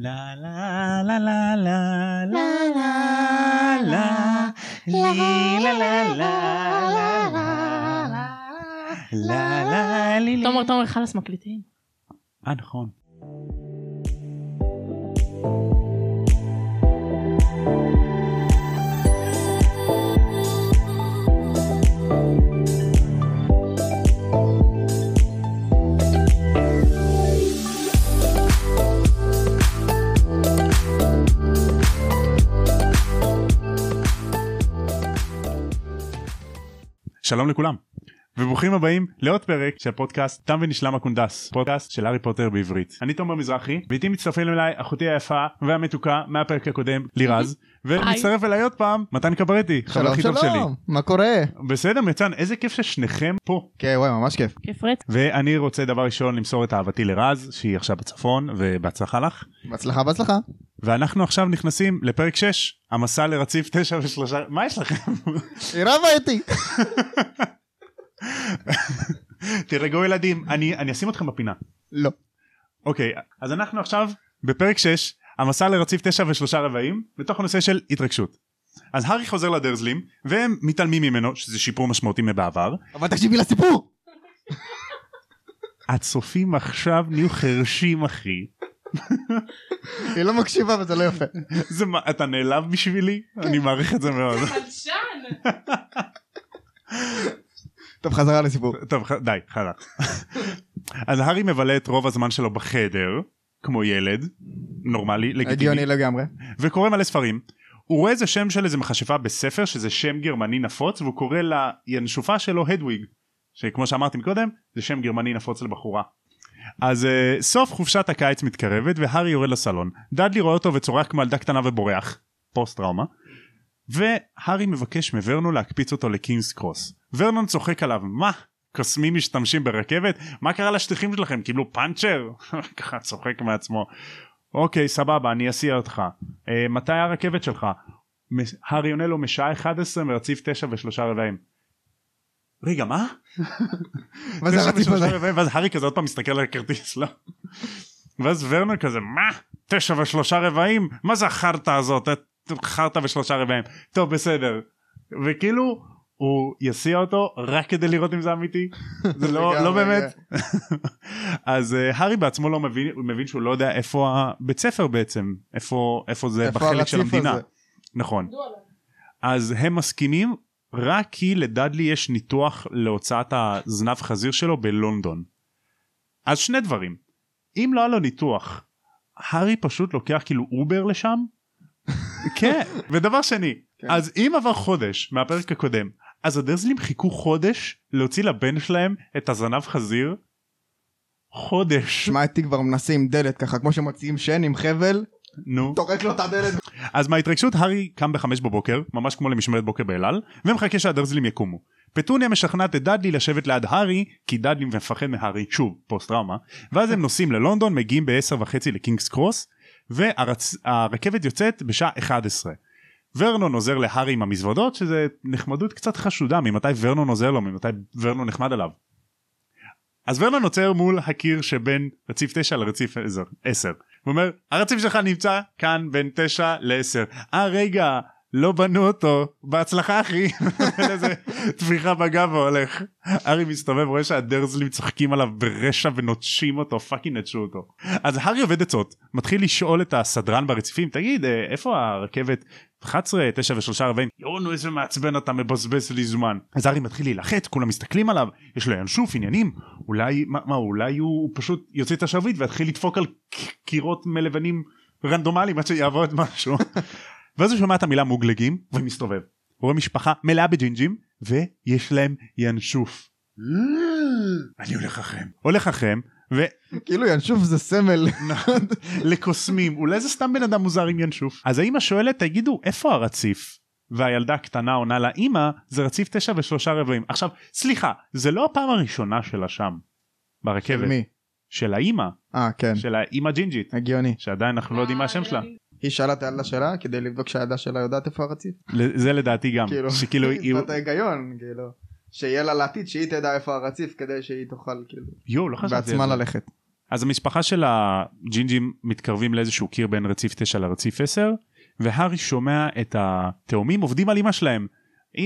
לה לה לה לה לה לה לה לה לי לה לה לה לה לה לה לי לי תומר תומר חלאס מקליטים. אה נכון. שלום לכולם וברוכים הבאים לעוד פרק של פודקאסט תם ונשלם הקונדס פודקאסט של הארי פוטר בעברית אני תומר מזרחי ואיתי מצטרפים אליי אחותי היפה והמתוקה מהפרק הקודם לירז ומצטרף אליי עוד פעם מתן קברטי חבר הכי טוב שלי שלום, מה קורה? בסדר מצוין איזה כיף ששניכם פה כן וואי ממש כיף. כיף רץ. ואני רוצה דבר ראשון למסור את אהבתי לרז שהיא עכשיו בצפון ובהצלחה לך בהצלחה בהצלחה. ואנחנו עכשיו נכנסים לפרק 6 המסע לרציף 9 ושלושה מה יש לכם היא רבה איתי. תירגעו ילדים אני אני אשים אתכם בפינה לא. אוקיי אז אנחנו עכשיו בפרק 6 המסע לרציף 9 ושלושה רבעים בתוך הנושא של התרגשות. אז הארי חוזר לדרזלים והם מתעלמים ממנו שזה שיפור משמעותי מבעבר אבל תקשיבי לסיפור. הצופים עכשיו נהיו חרשים אחי היא לא מקשיבה וזה לא יפה. זה מה אתה נעלב בשבילי אני מעריך את זה מאוד חלשן. טוב חזרה לסיפור. טוב די חלק אז הארי מבלה את רוב הזמן שלו בחדר כמו ילד נורמלי לגיטימי הגיוני לגמרי. וקורא מלא ספרים. הוא רואה איזה שם של איזה מכשפה בספר שזה שם גרמני נפוץ והוא קורא לינשופה שלו הדוויג שכמו שאמרתי מקודם זה שם גרמני נפוץ לבחורה. אז uh, סוף חופשת הקיץ מתקרבת והארי יורד לסלון דאדלי רואה אותו וצורח כמו ילדה קטנה ובורח פוסט טראומה והארי מבקש מוורנו להקפיץ אותו לקינגס קרוס ורנון צוחק עליו מה קוסמים משתמשים ברכבת מה קרה לשטיחים שלכם קיבלו פאנצ'ר ככה צוחק מעצמו אוקיי סבבה אני אסיע אותך אה, מתי הרכבת שלך הארי עונה לו משעה 11 מרציף 9 ושלושה רבעים. רגע מה? מה זה תשע הרציף ושלושה הזה? רבעים, ואז הארי כזה עוד פעם מסתכל על הכרטיס לא? ואז ורנר כזה מה? תשע ושלושה רבעים? מה זה החרטא הזאת? חרטא ושלושה רבעים. טוב בסדר. וכאילו הוא יסיע אותו רק כדי לראות אם זה אמיתי זה לא, לא באמת אז uh, הארי בעצמו לא מבין הוא מבין שהוא לא יודע איפה הבית ספר בעצם איפה איפה זה איפה בחלק של המדינה הזה? נכון אז הם מסכימים רק כי לדאדלי יש ניתוח להוצאת הזנב חזיר שלו בלונדון. אז שני דברים אם לא היה לו ניתוח הארי פשוט לוקח כאילו אובר לשם כן ודבר שני כן. אז אם עבר חודש מהפרק הקודם אז הדרזלים חיכו חודש להוציא לבן שלהם את הזנב חזיר חודש שמע איתי כבר מנסה עם דלת ככה כמו שמוציאים שן עם חבל נו טורק לו את הדלת. אז מההתרגשות הארי קם בחמש בבוקר ממש כמו למשמרת בוקר באלעל ומחכה שהדרזלים יקומו. פטוניה משכנעת את דאדלי לשבת ליד הארי כי דאדלי מפחד מהארי שוב פוסט טראומה ואז הם נוסעים ללונדון מגיעים ב-10 וחצי לקינגס קרוס והרכבת יוצאת בשעה 11. ורנון עוזר להארי עם המזוודות שזה נחמדות קצת חשודה ממתי ורנון עוזר לו ממתי ורנון נחמד עליו. אז ורנון עוצר מול הקיר שבין רציף 9 לרציף 10. הוא אומר הרציף שלך נמצא כאן בין 9 ל-10. אה רגע לא בנו אותו בהצלחה אחי. איזה טפיחה בגב והולך. הארי מסתובב רואה שהדרזלים צוחקים עליו ברשע ונוטשים אותו fucking נטשו אותו. אז הארי אובד עצות מתחיל לשאול את הסדרן ברציפים תגיד אה, איפה הרכבת 11 9 ושלושה רבעים יואו איזה מעצבן אתה מבזבז לי זמן אז הארי מתחיל להילחץ כולם מסתכלים עליו יש לו ינשוף עניינים אולי מה, מה אולי הוא פשוט יוצא את השרביט ויתחיל לדפוק על קירות מלבנים רנדומליים עד שיעבוד משהו ואז הוא שומע את המילה מוגלגים ומסתובב הוא רואה משפחה מלאה בג'ינג'ים ויש להם ינשוף. אני הולך אחריהם הולך אחריהם כאילו ינשוף זה סמל. לקוסמים אולי זה סתם בן אדם מוזר עם ינשוף אז האמא שואלת תגידו איפה הרציף והילדה הקטנה עונה לה אמא זה רציף תשע ושלושה רבעים עכשיו סליחה זה לא הפעם הראשונה שלה שם ברכבת של מי? של האמא אה כן. של האמא ג'ינג'ית הגיוני. שעדיין אנחנו לא יודעים מה השם שלה היא שאלה את הילדה שלה כדי לבדוק שהילדה שלה יודעת איפה הרציף. זה לדעתי גם כאילו, שכאילו זאת ההיגיון כאילו. שיהיה לה לעתיד שהיא תדע איפה הרציף כדי שהיא תוכל כאילו יואו לא חשבתי על בעצמה. ללכת. אז המשפחה של הג'ינג'ים מתקרבים לאיזשהו קיר בין רציף 9 לרציף 10 והארי שומע את התאומים עובדים על אמא שלהם.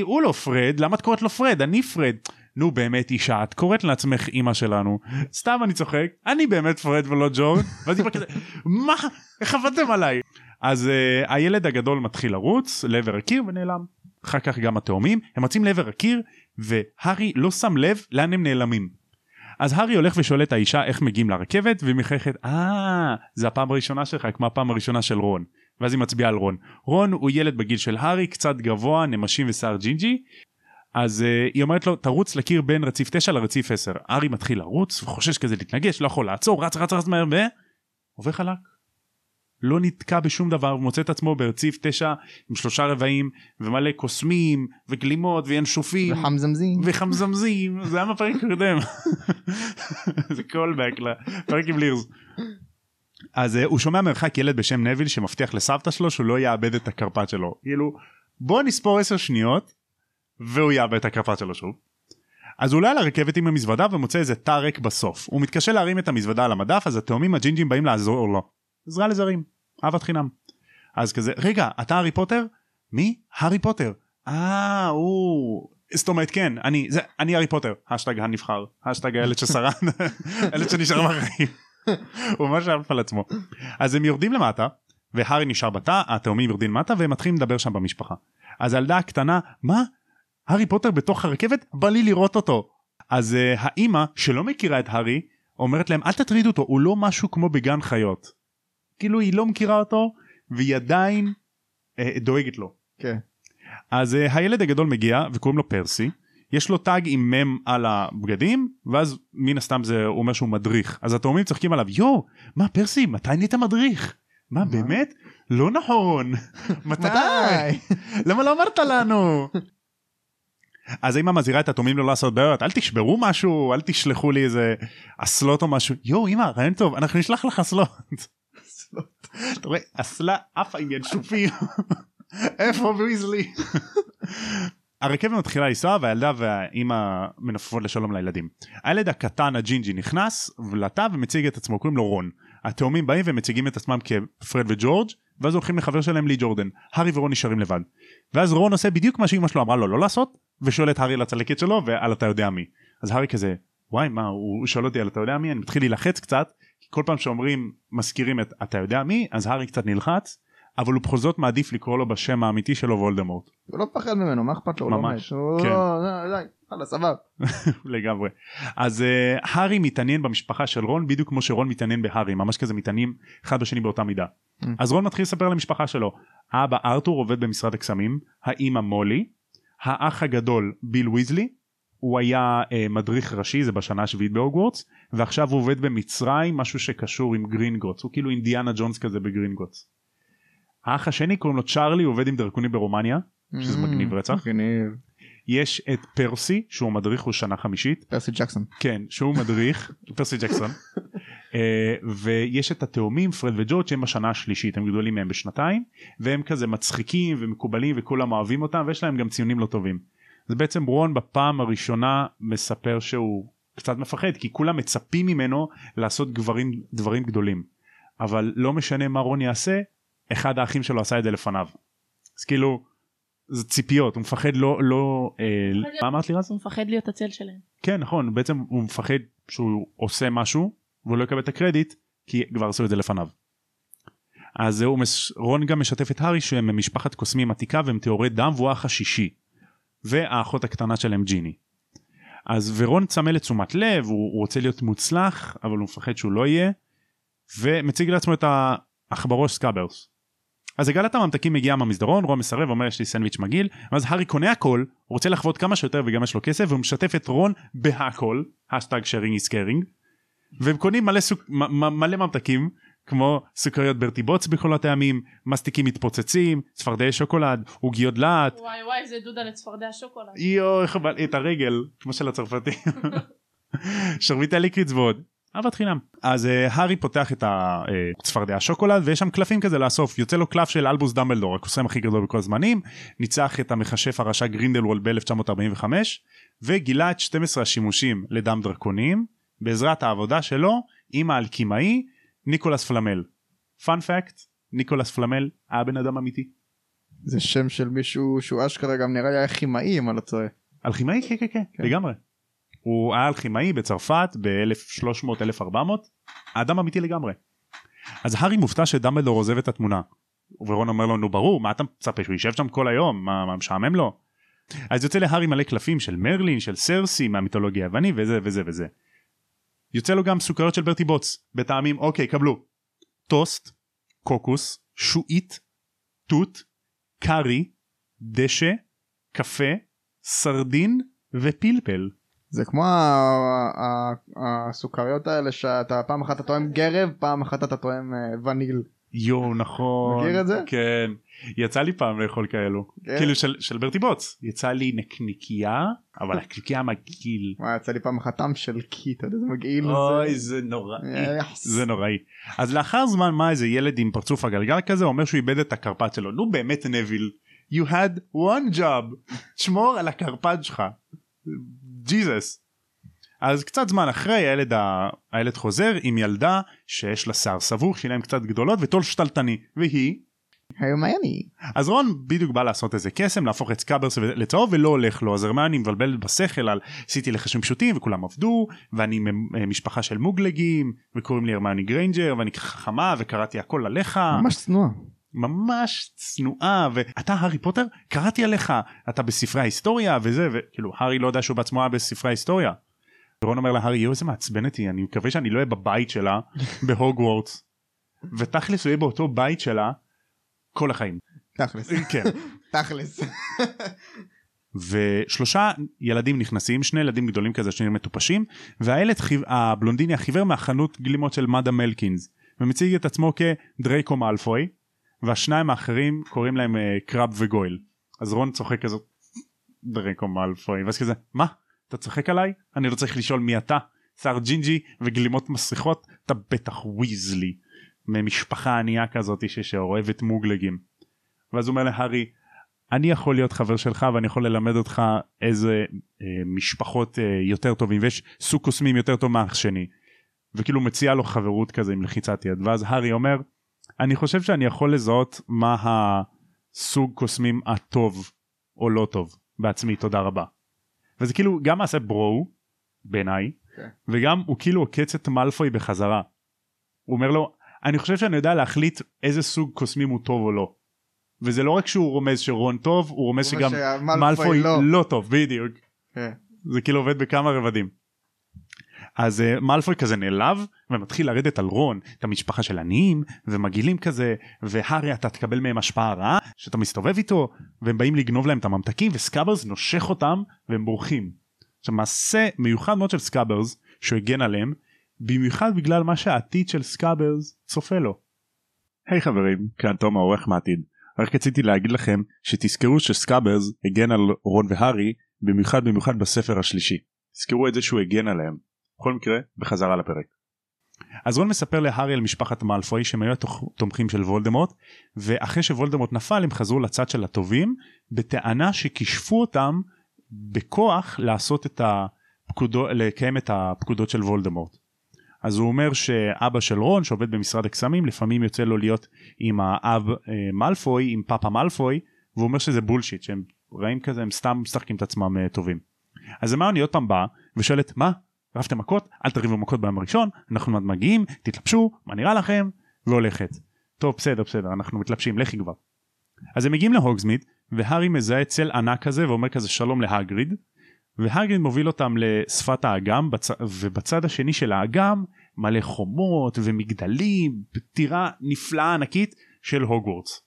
הוא לא פרד למה את קוראת לו פרד אני פרד. נו באמת אישה את קוראת לעצמך אמא שלנו סתם אני צוחק אני באמת פרד ולא ג'ורג' ואז היא כזה מה איך עבדתם עליי אז uh, הילד הגדול מתחיל לרוץ לעבר הקיר ונעלם. אחר כך גם התאומים. הם רצים לעבר הקיר והארי לא שם לב לאן הם נעלמים. אז הארי הולך ושואל את האישה איך מגיעים לרכבת והיא מחייכת אה זה הפעם הראשונה שלך כמו הפעם הראשונה של רון. ואז היא מצביעה על רון. רון הוא ילד בגיל של הארי קצת גבוה נמשים ושיער ג'ינג'י. אז uh, היא אומרת לו תרוץ לקיר בין רציף 9 לרציף 10 הארי מתחיל לרוץ וחושש כזה להתנגש לא יכול לעצור רץ רץ רץ מהר ו... עובר חלק. לא נתקע בשום דבר ומוצא את עצמו ברציף 9 עם שלושה רבעים ומלא קוסמים וגלימות וינשופים וחמזמזים. וחמזמזים זה היה בפרק הקודם זה קולבק לפרק עם לירז. אז uh, הוא שומע מרחק ילד בשם נוויל שמבטיח לסבתא שלו שהוא לא יאבד את הקרפד שלו כאילו בוא נספור 10 שניות והוא יאבד את הקרפד שלו שוב. אז הוא עולה על הרכבת עם המזוודה ומוצא איזה תא ריק בסוף הוא מתקשה להרים את המזוודה על המדף אז התאומים הג'ינג'ים באים לעזור לו. עזרה לזרים אהבת חינם. אז כזה רגע אתה הארי פוטר? מי? הארי פוטר. אה הוא זאת אומרת כן אני זה אני הארי פוטר. השטג הנבחר. השטג הילד ששרד הילד שנשאר בחיים. הוא ממש עף על עצמו. אז הם יורדים למטה והארי נשאר בתא התאומים יורדים למטה והם מתחילים לדבר שם במשפחה. אז הילדה הקטנה מה? הארי פוטר בתוך הרכבת? בא לי לראות אותו. אז uh, האימא שלא מכירה את הארי אומרת להם אל תטרידו אותו הוא לא משהו כמו בגן חיות כאילו היא לא מכירה אותו והיא עדיין uh, דואגת לו. כן. אז uh, הילד הגדול מגיע וקוראים לו פרסי. יש לו טאג עם מם על הבגדים ואז מן הסתם זה הוא אומר שהוא מדריך. אז התאומים צוחקים עליו יואו מה פרסי מתי נהיית מדריך? מה באמת? לא נכון. מתי? למה לא אמרת לנו? אז האמא מזהירה את התאומים לא לעשות בעיות. אל תשברו משהו אל תשלחו לי איזה אסלות או משהו. יואו אמא רעיון טוב אנחנו נשלח לך אסלות. אתה רואה אסלה עפה עם ינשופים איפה ויזלי. הרכבת מתחילה לנסוע והילדה והאימא מנופפות לשלום לילדים. הילד הקטן הג'ינג'י נכנס לתא ומציג את עצמו קוראים לו רון. התאומים באים ומציגים את עצמם כפרד וג'ורג' ואז הולכים לחבר שלהם לי ג'ורדן. הארי ורון נשארים לבד. ואז רון עושה בדיוק מה שאימא שלו אמרה לו לא לעשות ושואל את הארי על הצלקת שלו ועל אתה יודע מי. אז הארי כזה וואי מה הוא שואל אותי על אתה יודע מי אני מתחיל להילחץ קצת כל פעם שאומרים מזכירים את אתה יודע מי אז הארי קצת נלחץ אבל הוא בכל זאת מעדיף לקרוא לו בשם האמיתי שלו וולדמורט הוא לא מפחד ממנו מה אכפת לו? לא ממש, כן. לא, לא, יאללה סבבה. לגמרי. אז אה, הארי מתעניין במשפחה של רון בדיוק כמו שרון מתעניין בהארי ממש כזה מתעניינים אחד בשני באותה מידה. אממ. אז רון מתחיל לספר למשפחה שלו האבא ארתור עובד במשרד הקסמים האימא מולי האח הגדול ביל ויזלי הוא היה אה, מדריך ראשי זה בשנה השביעית בהוגוורטס ועכשיו הוא עובד במצרים משהו שקשור עם גרינגוטס הוא כאילו אינדיאנה ג'ונס כזה בגרינגוטס. האח השני קוראים לו צ'ארלי הוא עובד עם דרקונים ברומניה שזה מגניב רצח. מגניב. יש את פרסי שהוא מדריך הוא שנה חמישית פרסי ג'קסון. כן שהוא מדריך פרסי ג'קסון אה, ויש את התאומים פרד וג'ורג' שהם בשנה השלישית הם גדולים מהם בשנתיים והם כזה מצחיקים ומקובלים וכולם אוהבים אותם ויש להם גם ציונים לא טובים. זה בעצם רון בפעם הראשונה מספר שהוא קצת מפחד כי כולם מצפים ממנו לעשות גברים דברים גדולים אבל לא משנה מה רון יעשה אחד האחים שלו עשה את זה לפניו. אז כאילו זה ציפיות הוא מפחד לא לא אה, מה אמרת לי רז? הוא מפחד להיות הצל שלהם. כן נכון בעצם הוא מפחד שהוא עושה משהו והוא לא יקבל את הקרדיט כי כבר עשו את זה לפניו. אז מש... רון גם משתף את הארי שהם ממשפחת קוסמים עתיקה והם טהורי דם והוא האח השישי. והאחות הקטנה שלהם ג'יני. אז ורון צמא לתשומת לב הוא, הוא רוצה להיות מוצלח אבל הוא מפחד שהוא לא יהיה ומציג לעצמו את העכברוש סקאברס. אז עגלת הממתקים מגיעה מהמסדרון רון מסרב אומר יש לי סנדוויץ' מגעיל ואז הארי קונה הכל הוא רוצה לחוות כמה שיותר וגם יש לו כסף והוא משתף את רון בהכל האשטג sharing is caring והם קונים מלא, סוכ... מ- מ- מלא ממתקים כמו סוכריות ברטי בוטס בכל הטעמים מסטיקים מתפוצצים צפרדעי שוקולד עוגיות דלעת. וואי וואי זה דודא לצפרדע שוקולד. יואו איך אוכל את הרגל כמו של הצרפתים שרביט הליקריץ ועוד. אהבת חינם. אז אה, הארי פותח את הצפרדע שוקולד ויש שם קלפים כזה לאסוף. יוצא לו קלף של אלבוס דמבלדור הקוסם הכי גדול בכל הזמנים. ניצח את המכשף הרשע גרינדלוולד ב-1945 וגילה את 12 השימושים לדם דרקונים. בעזרת העבודה שלו עם האלכימאי ניקולס פלמל. פאנ פקט ניקולס פלמל היה בן אדם אמיתי. זה שם של מישהו שהוא אשכרה גם נראה לי היה כימאי אם אני לא טועה. אלכימאי כן כן כן כן. לגמרי. הוא היה אלכימאי בצרפת ב-1300 1400 האדם אמיתי לגמרי. אז הארי מופתע שדמבלדור עוזב את התמונה. ורון אומר לו נו ברור מה אתה מצפה שהוא יישב שם כל היום מה, מה משעמם לו. אז יוצא להארי מלא קלפים של מרלין של סרסי מהמיתולוגיה היווני וזה וזה וזה. יוצא לו גם סוכריות של ברטי בוטס בטעמים אוקיי קבלו. טוסט, קוקוס, שעועית, תות, קארי, דשא, קפה, סרדין ופלפל. זה כמו הסוכריות האלה שאתה פעם אחת אתה טועם גרב פעם אחת אתה טועם אה, וניל. יואו נכון. מכיר את זה? כן. יצא לי פעם לאכול כאלו. כן? כאילו של, של ברטי בוטס. יצא לי נקניקייה אבל הקניקייה מגעיל. וואי, יצא לי פעם אחת טעם של קי אתה יודע איזה מגעיל אוי זה. זה נוראי. יחס. זה נוראי. אז לאחר זמן מה איזה ילד עם פרצוף הגלגל כזה אומר שהוא איבד את הקרפד שלו. נו באמת נביל. You had one job. תשמור על הקרפד שלך. ג'יזוס. אז קצת זמן אחרי הילד, ה... הילד חוזר עם ילדה שיש לה שיער סבוך שיניים קצת גדולות וטול שתלטני והיא הרמיוני. אז רון בדיוק בא לעשות איזה קסם להפוך את סקאברס לצהוב ולא הולך לו אז הרמיוני מבלבלת בשכל על עשיתי לחשים פשוטים וכולם עבדו ואני מ- משפחה של מוגלגים וקוראים לי הרמיוני גריינג'ר ואני חכמה וקראתי הכל עליך ממש צנוע. ממש צנועה ואתה הארי פוטר קראתי עליך אתה בספרי ההיסטוריה וזה וכאילו הארי לא יודע שהוא בעצמו היה בספרי ההיסטוריה. רון אומר להארי יואו איזה מעצבן אותי אני מקווה שאני לא אהיה בבית שלה בהוגוורטס ותכלס הוא יהיה באותו בית שלה כל החיים. תכלס. כן. תכלס. ושלושה ילדים נכנסים שני ילדים גדולים כזה שנראים מטופשים והילד הבלונדיני החיוור מהחנות גלימות של מאדה מלקינס ומציג את עצמו כדרייקו מאלפוי והשניים האחרים קוראים להם אה, קרב וגויל אז רון צוחק כזאת דרייקו מאלפוי ואז כזה מה אתה צוחק עליי? אני לא צריך לשאול מי אתה. שר ג'ינג'י וגלימות מסריחות אתה בטח ויזלי. ממשפחה ענייה כזאת שאוהבת מוגלגים. ואז הוא אומר להארי אני יכול להיות חבר שלך ואני יכול ללמד אותך איזה אה, משפחות אה, יותר טובים ויש סוג קוסמים יותר טוב מאח שני. וכאילו מציע לו חברות כזה עם לחיצת יד. ואז הארי אומר אני חושב שאני יכול לזהות מה הסוג קוסמים הטוב או לא טוב. בעצמי תודה רבה. וזה כאילו גם מעשה ברו בעיניי כן. וגם הוא כאילו עוקץ את מאלפוי בחזרה. הוא אומר לו אני חושב שאני יודע להחליט איזה סוג קוסמים הוא טוב או לא. וזה לא רק שהוא רומז שרון טוב הוא רומז הוא שגם מאלפוי לא. לא. טוב בדיוק כן. זה כאילו עובד בכמה רבדים. אז uh, מאלפוי כזה נעלב ומתחיל לרדת על רון את המשפחה של עניים ומגעילים כזה והארי אתה תקבל מהם השפעה רעה שאתה מסתובב איתו והם באים לגנוב להם את הממתקים וסקאברס נושך אותם והם בורחים. עכשיו מעשה מיוחד מאוד של סקאברס שהוא הגן עליהם במיוחד בגלל מה שהעתיד של סקאברס צופה לו. היי hey, חברים כאן תום העורך מהעתיד רק רציתי להגיד לכם שתזכרו שסקאברס הגן על רון והארי במיוחד במיוחד בספר השלישי. תזכרו את זה שהוא הגן עליהם. בכל מקרה בחזרה לפרק. אז רון מספר להארי על משפחת מאלפוי שהם היו התומכים של וולדמורט ואחרי שוולדמורט נפל הם חזרו לצד של הטובים בטענה שכישפו אותם בכוח לעשות את הפקודות לקיים את הפקודות של וולדמורט. אז הוא אומר שאבא של רון שעובד במשרד הקסמים לפעמים יוצא לו להיות עם האב אה, מאלפוי עם פאפה מאלפוי והוא אומר שזה בולשיט שהם רעים כזה הם סתם משחקים את עצמם אה, טובים. אז המאוני עוד פעם באה ושואלת מה רבתם מכות אל תריבו מכות ביום הראשון אנחנו עוד מגיעים תתלבשו מה נראה לכם והולכת. טוב בסדר בסדר אנחנו מתלבשים לכי כבר. אז הם מגיעים להוגזמיד והארי מזהה צל ענק כזה ואומר כזה שלום להגריד והגריד מוביל אותם לשפת האגם בצ... ובצד השני של האגם מלא חומות ומגדלים טירה נפלאה ענקית של הוגוורטס.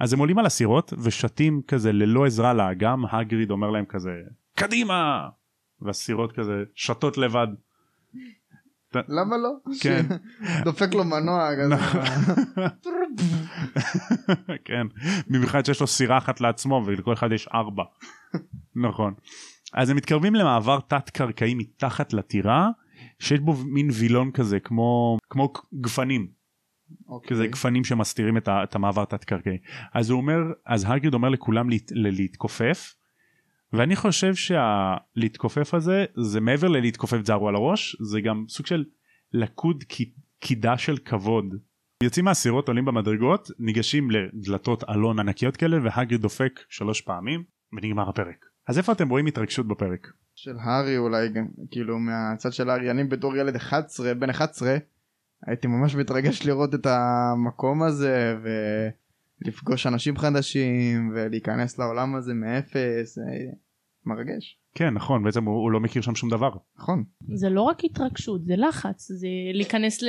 אז הם עולים על הסירות ושתים כזה ללא עזרה לאגם הגריד אומר להם כזה קדימה והסירות כזה שתות לבד. למה לא? כן. דופק לו מנוע כזה. כן במיוחד שיש לו סירה אחת לעצמו ולכל אחד יש ארבע. נכון. אז הם מתקרבים למעבר תת קרקעי מתחת לטירה שיש בו מין וילון כזה כמו כמו גפנים אוקיי. כזה גפנים שמסתירים את, ה, את המעבר תת קרקעי אז הוא אומר אז הגריד אומר לכולם להת, להתכופף ואני חושב שהלהתכופף הזה זה מעבר ללהתכופף זרו על הראש זה גם סוג של לכוד כי- קידה של כבוד. יוצאים מהסירות עולים במדרגות ניגשים לדלתות אלון ענקיות כאלה והגריד דופק שלוש פעמים ונגמר הפרק. אז איפה אתם רואים התרגשות בפרק? של הארי אולי גם כאילו מהצד של הארי אני בתור ילד 11 בן 11 הייתי ממש מתרגש לראות את המקום הזה ולפגוש אנשים חדשים ולהיכנס לעולם הזה מאפס אה, מרגש כן נכון בעצם הוא, הוא לא מכיר שם שום דבר. נכון זה לא רק התרגשות זה לחץ זה להיכנס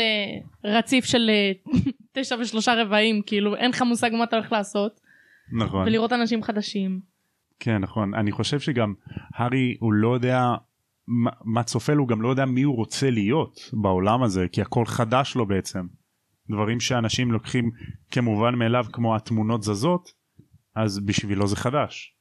לרציף של אה, תשע ושלושה רבעים כאילו אין לך מושג מה אתה הולך לעשות נכון. ולראות אנשים חדשים. כן נכון אני חושב שגם הארי הוא לא יודע מה, מה צופה לו הוא גם לא יודע מי הוא רוצה להיות בעולם הזה כי הכל חדש לו בעצם. דברים שאנשים לוקחים כמובן מאליו כמו התמונות זזות אז בשבילו זה חדש.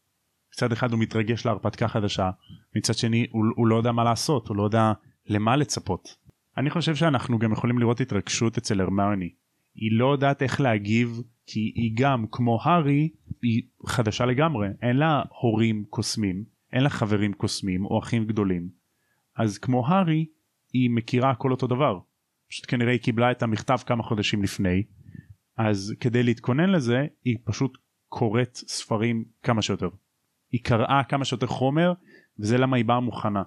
מצד אחד הוא מתרגש להרפתקה חדשה מצד שני הוא, הוא לא יודע מה לעשות הוא לא יודע למה לצפות. אני חושב שאנחנו גם יכולים לראות התרגשות אצל הרמיוני. היא לא יודעת איך להגיב כי היא גם כמו הארי היא חדשה לגמרי אין לה הורים קוסמים אין לה חברים קוסמים או אחים גדולים אז כמו הארי היא מכירה הכל אותו דבר פשוט כנראה היא קיבלה את המכתב כמה חודשים לפני אז כדי להתכונן לזה היא פשוט קוראת ספרים כמה שיותר. היא קראה כמה שיותר חומר וזה למה היא באה מוכנה.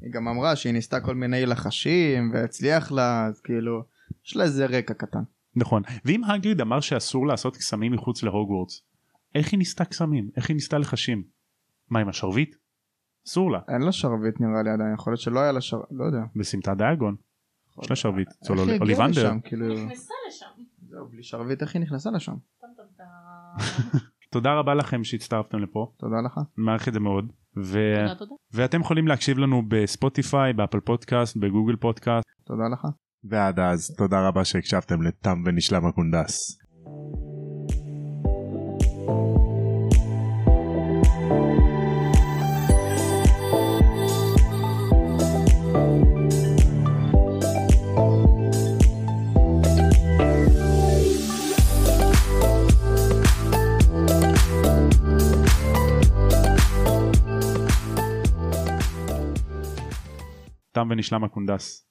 היא גם אמרה שהיא ניסתה כל מיני לחשים והצליח לה אז כאילו יש לה איזה רקע קטן. נכון. ואם הגריד אמר שאסור לעשות קסמים מחוץ להוגוורטס איך היא ניסתה קסמים? איך היא ניסתה לחשים? מה עם השרביט? אסור לה אין לה שרביט נראה לי עדיין יכול להיות שלא היה לה שרביט לא יודע. בסמטת דיאגון יש לה שרביט אצל איך היא הגיעה אוליבנדר לשם כאילו? נכנסה לשם. זהו בלי שרביט איך היא נכנסה לשם. תודה רבה לכם שהצטרפתם לפה. תודה לך. מעריך את זה מאוד. ו... תודה תודה. ואתם יכולים להקשיב לנו בספוטיפיי באפל פודקאסט בגוגל פודקאסט. תודה לך. ועד אז תודה רבה שהקשבתם לתם ונשלם הקונדס. תם ונשלם הקונדס.